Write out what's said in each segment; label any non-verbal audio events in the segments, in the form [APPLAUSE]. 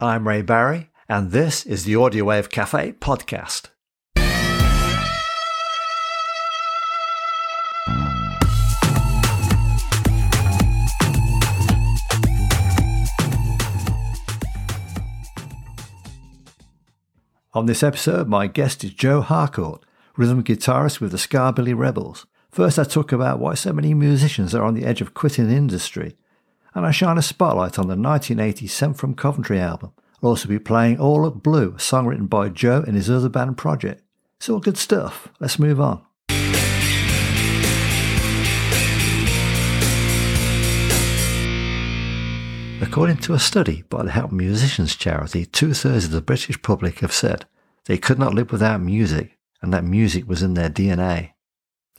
I'm Ray Barry, and this is the Audio Wave Cafe podcast. On this episode, my guest is Joe Harcourt, rhythm guitarist with the Skabilly Rebels. First, I talk about why so many musicians are on the edge of quitting the industry, and I shine a spotlight on the 1980 Sent from Coventry album. I'll also be playing All Look Blue, a song written by Joe and his other band project. It's all good stuff. Let's move on. According to a study by the Help Musicians charity, two thirds of the British public have said they could not live without music and that music was in their DNA.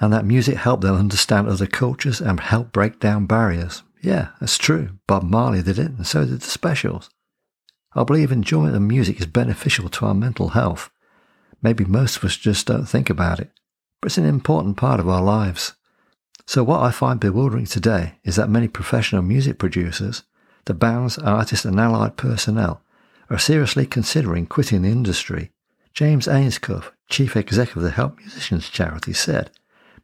And that music helped them understand other cultures and help break down barriers. Yeah, that's true. Bob Marley did it, and so did the specials. I believe enjoyment of music is beneficial to our mental health. Maybe most of us just don't think about it, but it's an important part of our lives. So, what I find bewildering today is that many professional music producers the bands, artists, and allied personnel are seriously considering quitting the industry. James Ainscough, chief executive of the Help Musicians charity, said,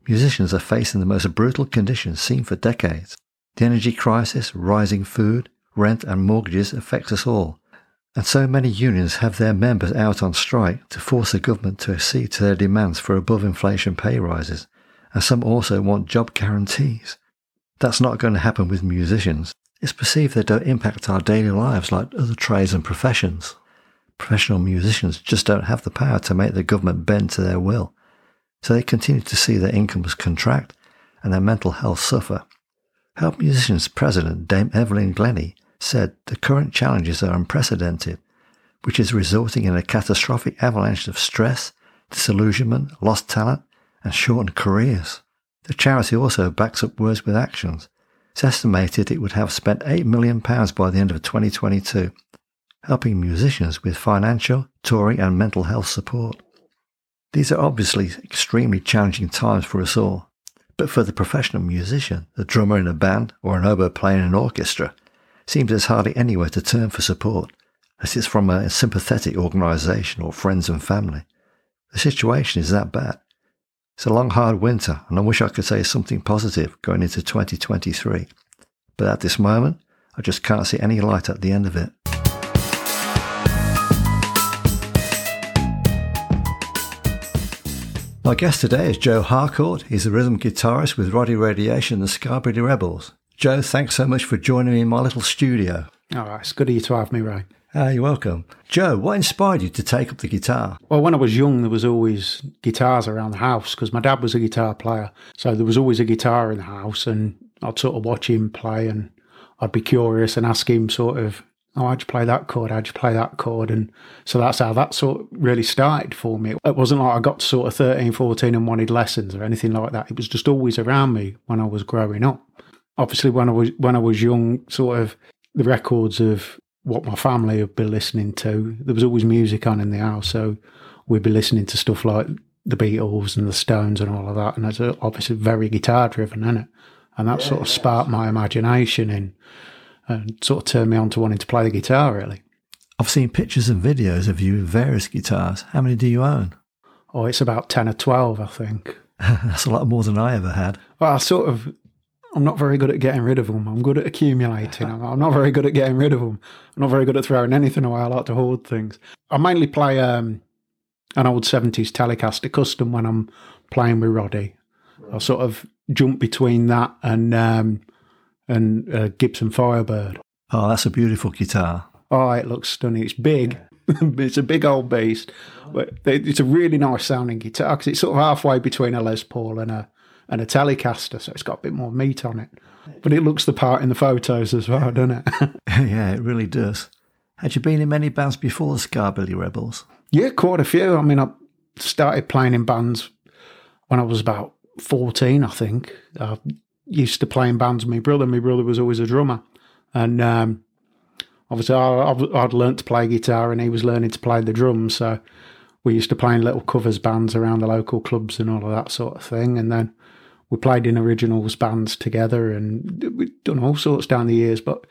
Musicians are facing the most brutal conditions seen for decades. The energy crisis, rising food, rent, and mortgages affects us all. And so many unions have their members out on strike to force the government to accede to their demands for above inflation pay rises. And some also want job guarantees. That's not going to happen with musicians. It's perceived they don't impact our daily lives like other trades and professions. Professional musicians just don't have the power to make the government bend to their will, so they continue to see their incomes contract and their mental health suffer. Help Musicians President Dame Evelyn Glennie said the current challenges are unprecedented, which is resulting in a catastrophic avalanche of stress, disillusionment, lost talent, and shortened careers. The charity also backs up words with actions it's estimated it would have spent £8 million by the end of 2022, helping musicians with financial, touring, and mental health support. These are obviously extremely challenging times for us all, but for the professional musician, the drummer in a band, or an oboe player in an orchestra, seems there's hardly anywhere to turn for support, as it's from a sympathetic organisation or friends and family. The situation is that bad. It's a long, hard winter, and I wish I could say something positive going into 2023. But at this moment, I just can't see any light at the end of it. My guest today is Joe Harcourt. He's a rhythm guitarist with Roddy Radiation and the Skabilly Rebels. Joe, thanks so much for joining me in my little studio. All right, it's good of you to have me, Ray. Ah, you're welcome. Joe, what inspired you to take up the guitar? Well, when I was young, there was always guitars around the house because my dad was a guitar player. So there was always a guitar in the house, and I'd sort of watch him play and I'd be curious and ask him sort of, oh, how'd you play that chord? How'd you play that chord? And so that's how that sort of really started for me. It wasn't like I got to sort of 13, 14 and wanted lessons or anything like that. It was just always around me when I was growing up. Obviously, when I was when I was young, sort of the records of what my family have been listening to. There was always music on in the house, so we'd be listening to stuff like the Beatles and the Stones and all of that. And it's obviously very guitar driven, isn't it? And that yeah, sort of sparked my imagination and, and sort of turned me on to wanting to play the guitar, really. I've seen pictures and videos of you with various guitars. How many do you own? Oh, it's about 10 or 12, I think. [LAUGHS] That's a lot more than I ever had. Well, I sort of I'm not very good at getting rid of them. I'm good at accumulating. I'm not very good at getting rid of them. I'm not very good at throwing anything away. I like to hoard things. I mainly play um, an old 70s Telecaster custom when I'm playing with Roddy. I sort of jump between that and um, and uh, Gibson Firebird. Oh, that's a beautiful guitar. Oh, it looks stunning. It's big. [LAUGHS] it's a big old beast, but it's a really nice sounding guitar because it's sort of halfway between a Les Paul and a and a Telecaster, so it's got a bit more meat on it. But it looks the part in the photos as well, doesn't it? [LAUGHS] [LAUGHS] yeah, it really does. Had you been in many bands before the Skabilly Rebels? Yeah, quite a few. I mean, I started playing in bands when I was about 14, I think. I used to play in bands with my brother. My brother was always a drummer. And um, obviously, I, I'd learned to play guitar and he was learning to play the drums. So we used to play in little covers bands around the local clubs and all of that sort of thing. And then we played in originals bands together and we've done all sorts down the years. But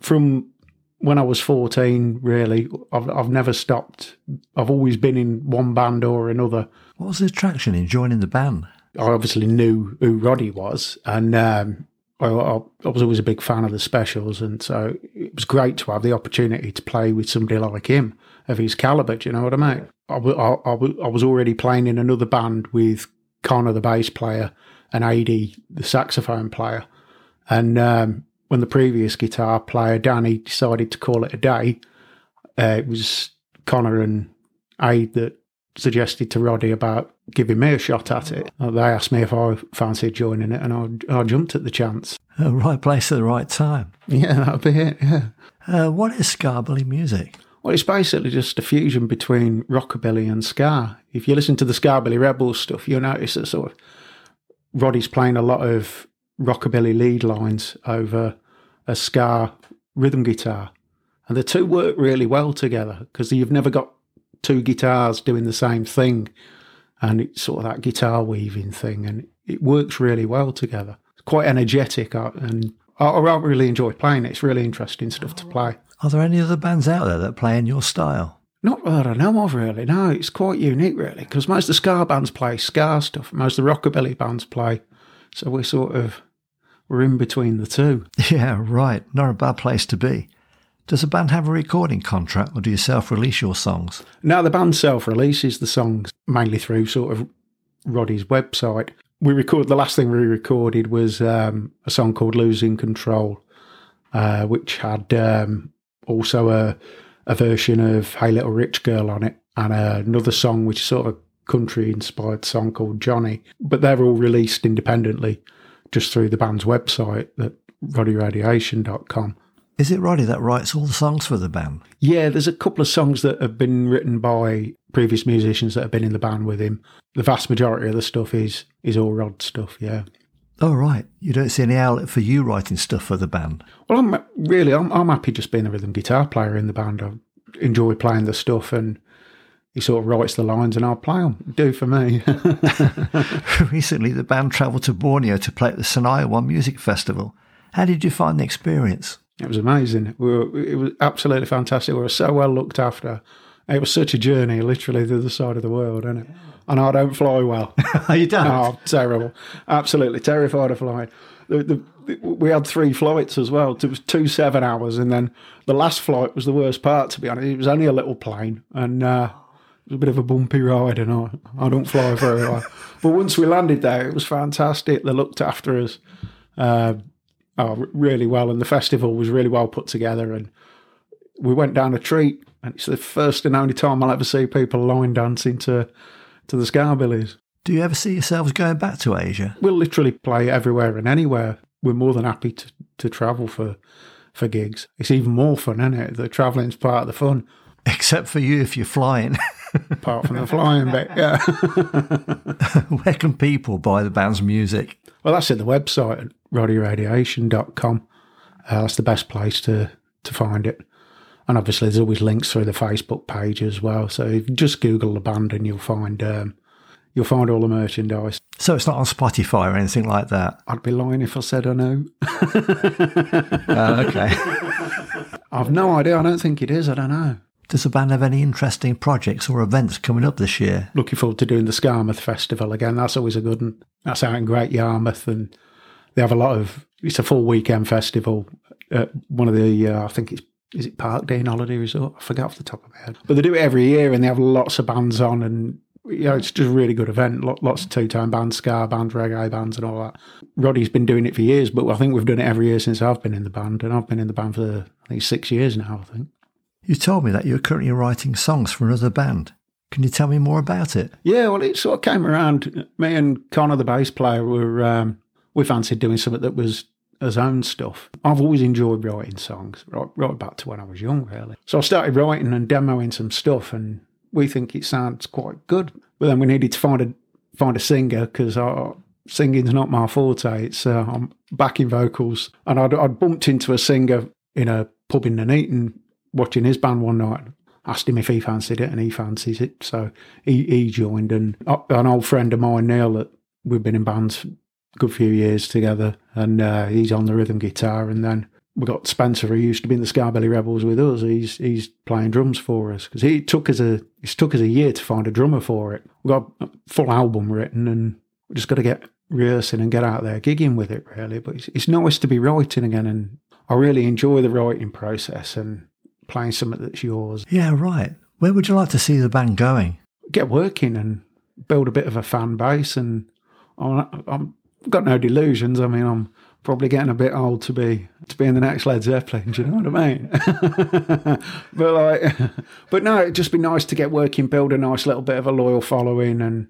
from when I was 14, really, I've, I've never stopped. I've always been in one band or another. What was the attraction in joining the band? I obviously knew who Roddy was, and um, I, I, I was always a big fan of the specials, and so it was great to have the opportunity to play with somebody like him of his caliber. Do you know what I mean? I, I, I, I was already playing in another band with Connor, the bass player, and AD, the saxophone player, and um, when the previous guitar player Danny decided to call it a day, uh, it was Connor and Aid that suggested to Roddy about giving me a shot at it. Uh, they asked me if I fancied joining it, and I, I jumped at the chance. Uh, right place at the right time. Yeah, that'd be it. Yeah. Uh, what is Skabilly music? Well, it's basically just a fusion between rockabilly and ska. If you listen to the Skabilly Rebels stuff, you'll notice that sort of Roddy's playing a lot of rockabilly lead lines over a ska rhythm guitar. And the two work really well together because you've never got two guitars doing the same thing. And it's sort of that guitar weaving thing. And it works really well together. It's quite energetic. uh, And I, I really enjoy playing it. It's really interesting stuff to play. Are there any other bands out there that play in your style? Not that I know of, really. No, it's quite unique, really, because most of the ska bands play ska stuff. Most of the rockabilly bands play. So we're sort of we're in between the two. [LAUGHS] Yeah, right. Not a bad place to be. Does the band have a recording contract or do you self release your songs? Now the band self releases the songs mainly through sort of Roddy's website. We record the last thing we recorded was um, a song called "Losing Control," uh, which had um, also a a version of "Hey Little Rich Girl" on it, and uh, another song which is sort of a country inspired song called "Johnny." But they're all released independently, just through the band's website at roddyradiation.com. Is it Roddy that writes all the songs for the band? Yeah, there's a couple of songs that have been written by previous musicians that have been in the band with him. The vast majority of the stuff is is all Rod stuff. Yeah. Oh, right. You don't see any outlet for you writing stuff for the band? Well, I'm really I'm, I'm happy just being a rhythm guitar player in the band. I enjoy playing the stuff, and he sort of writes the lines, and I'll play them. Do for me. [LAUGHS] [LAUGHS] Recently, the band travelled to Borneo to play at the Senayan One Music Festival. How did you find the experience? It was amazing. We were, it was absolutely fantastic. We were so well looked after. It was such a journey, literally the other side of the world, isn't it? And I don't fly well. [LAUGHS] you don't? Oh, terrible. Absolutely terrified of flying. The, the, the, we had three flights as well. It was two seven hours, and then the last flight was the worst part. To be honest, it was only a little plane, and uh, it was a bit of a bumpy ride. And I, I don't fly very well. but once we landed there, it was fantastic. They looked after us. Uh, oh, really well, and the festival was really well put together. And we went down a treat, and it's the first and only time I'll ever see people line dancing to to the Skabillies. Do you ever see yourselves going back to Asia? We'll literally play everywhere and anywhere. We're more than happy to, to travel for for gigs. It's even more fun, isn't it? The travelling's part of the fun. Except for you if you're flying. [LAUGHS] Apart from the flying bit, yeah. [LAUGHS] Where can people buy the band's music? Well, that's at the website at roddyradiation.com. Uh, that's the best place to, to find it. And obviously, there's always links through the Facebook page as well. So just Google the band and you'll find um, you'll find all the merchandise. So it's not on Spotify or anything like that? I'd be lying if I said I know. Uh, [LAUGHS] okay. [LAUGHS] I've no idea. I don't think it is. I don't know. Does the band have any interesting projects or events coming up this year? Looking forward to doing the Skamouth Festival again. That's always a good one. That's out in Great Yarmouth, and they have a lot of. It's a full weekend festival. At one of the, uh, I think it's is it Parkdean Holiday Resort? I forget off the top of my head. But they do it every year, and they have lots of bands on, and you know, it's just a really good event. Lots of two-tone bands, ska bands, reggae bands, and all that. Roddy's been doing it for years, but I think we've done it every year since I've been in the band, and I've been in the band for I think six years now. I think. You told me that you're currently writing songs for another band. Can you tell me more about it? Yeah, well, it sort of came around. Me and Connor, the bass player, were um, we fancied doing something that was his own stuff. I've always enjoyed writing songs, right, right back to when I was young, really. So I started writing and demoing some stuff, and we think it sounds quite good. But then we needed to find a find a singer because singing's not my forte. It's uh, I'm backing vocals, and I'd, I'd bumped into a singer in a pub in Nuneaton watching his band one night. Asked him if he fancied it, and he fancies it, so he, he joined. And an old friend of mine, Neil, that we've been in bands a good few years together, and uh, he's on the rhythm guitar. And then we got Spencer, who used to be in the Skabilly Rebels with us. He's he's playing drums for us because he took us a it took us a year to find a drummer for it. We got a full album written, and we just got to get rehearsing and get out there gigging with it really. But it's, it's nice to be writing again, and I really enjoy the writing process and playing something that's yours. Yeah, right. Where would you like to see the band going? Get working and build a bit of a fan base, and I'm, I'm got no delusions. I mean, I'm probably getting a bit old to be to be in the next Led Zeppelin. Do you know what I mean? [LAUGHS] but like, [LAUGHS] but no, it'd just be nice to get working, build a nice little bit of a loyal following, and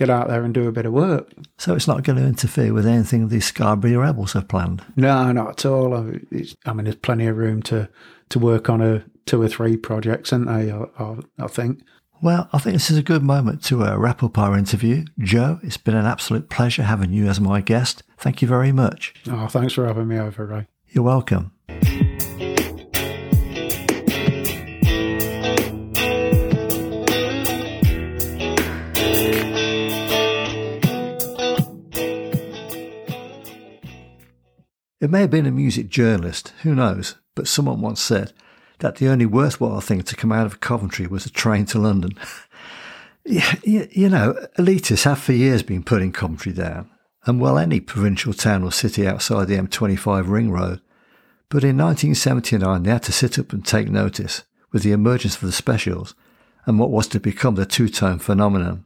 get out there and do a bit of work. So it's not going to interfere with anything the Skabilly Rebels have planned. No, not at all. It's, I mean, there's plenty of room to to work on a two or three projects, aren't they? I, I, I think. Well, I think this is a good moment to uh, wrap up our interview. Joe, it's been an absolute pleasure having you as my guest. Thank you very much. Oh, thanks for having me over, Ray. You're welcome. It may have been a music journalist, who knows, but someone once said that the only worthwhile thing to come out of Coventry was a train to London. [LAUGHS] you, you know, elitists have for years been putting Coventry down, and well, any provincial town or city outside the M25 ring road. But in 1979, they had to sit up and take notice with the emergence of the specials and what was to become the two tone phenomenon.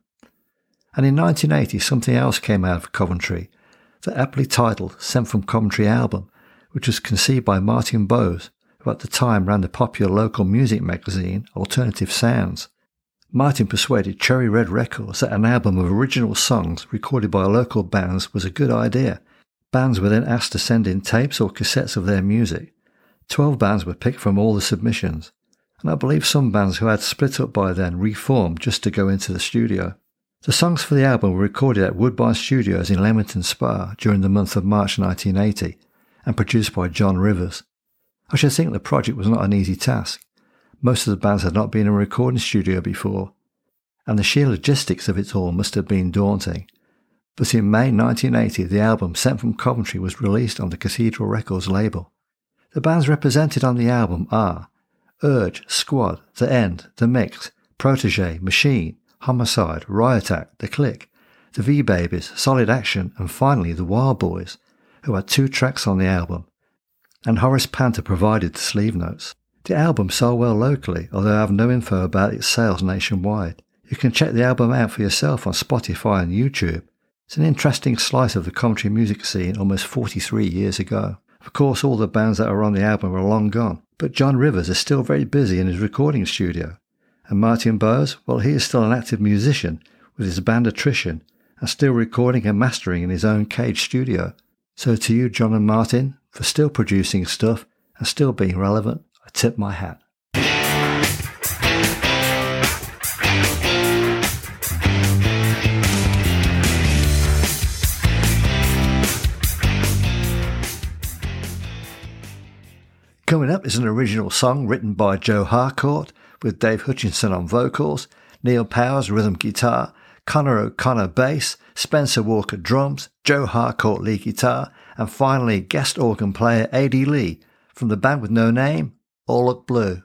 And in 1980, something else came out of Coventry the aptly titled Sent from Coventry album, which was conceived by Martin Bowes, who at the time ran the popular local music magazine Alternative Sounds. Martin persuaded Cherry Red Records that an album of original songs recorded by local bands was a good idea. Bands were then asked to send in tapes or cassettes of their music. Twelve bands were picked from all the submissions, and I believe some bands who had split up by then reformed just to go into the studio. The songs for the album were recorded at Woodbine Studios in Leamington Spa during the month of March 1980 and produced by John Rivers. I should think the project was not an easy task. Most of the bands had not been in a recording studio before, and the sheer logistics of it all must have been daunting. But in May 1980, the album Sent from Coventry was released on the Cathedral Records label. The bands represented on the album are Urge, Squad, The End, The Mix, Protege, Machine, Homicide, Riot Act, The Click, The V Babies, Solid Action, and finally The Wild Boys, who had two tracks on the album. And Horace Panter provided the sleeve notes. The album sold well locally, although I have no info about its sales nationwide. You can check the album out for yourself on Spotify and YouTube. It's an interesting slice of the Coventry music scene almost 43 years ago. Of course, all the bands that are on the album are long gone, but John Rivers is still very busy in his recording studio. And Martin Bowes, well, he is still an active musician with his band Attrition and still recording and mastering in his own cage studio. So to you, John and Martin, for still producing stuff and still being relevant, I tip my hat. Coming up is an original song written by Joe Harcourt with Dave Hutchinson on vocals, Neil Powers rhythm guitar, Connor O'Connor bass, Spencer Walker drums, Joe Harcourt lead guitar, and finally guest organ player A.D. Lee from the band with no name, All Look Blue.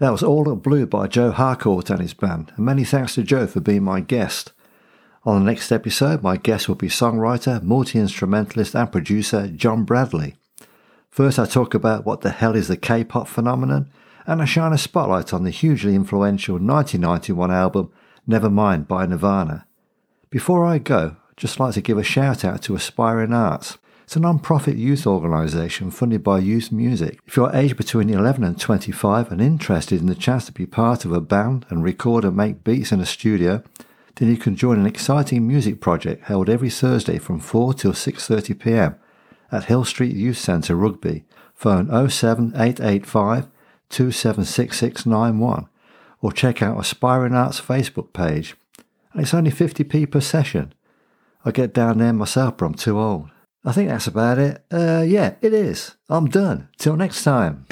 That was All Look Blue by Joe Harcourt and his band, and many thanks to Joe for being my guest. On the next episode, my guest will be songwriter, multi instrumentalist, and producer John Bradley. First, I talk about what the hell is the K pop phenomenon, and I shine a spotlight on the hugely influential 1991 album Nevermind by Nirvana. Before I go, I'd just like to give a shout out to Aspiring Arts. It's a non-profit youth organisation funded by Youth Music. If you're aged between 11 and 25 and interested in the chance to be part of a band and record and make beats in a studio, then you can join an exciting music project held every Thursday from 4 till 6:30 p.m. at Hill Street Youth Centre, Rugby. Phone 07885 276691 or check out Aspiring Arts Facebook page. And it's only 50p per session. I get down there myself, but I'm too old. I think that's about it. Uh, yeah, it is. I'm done. Till next time.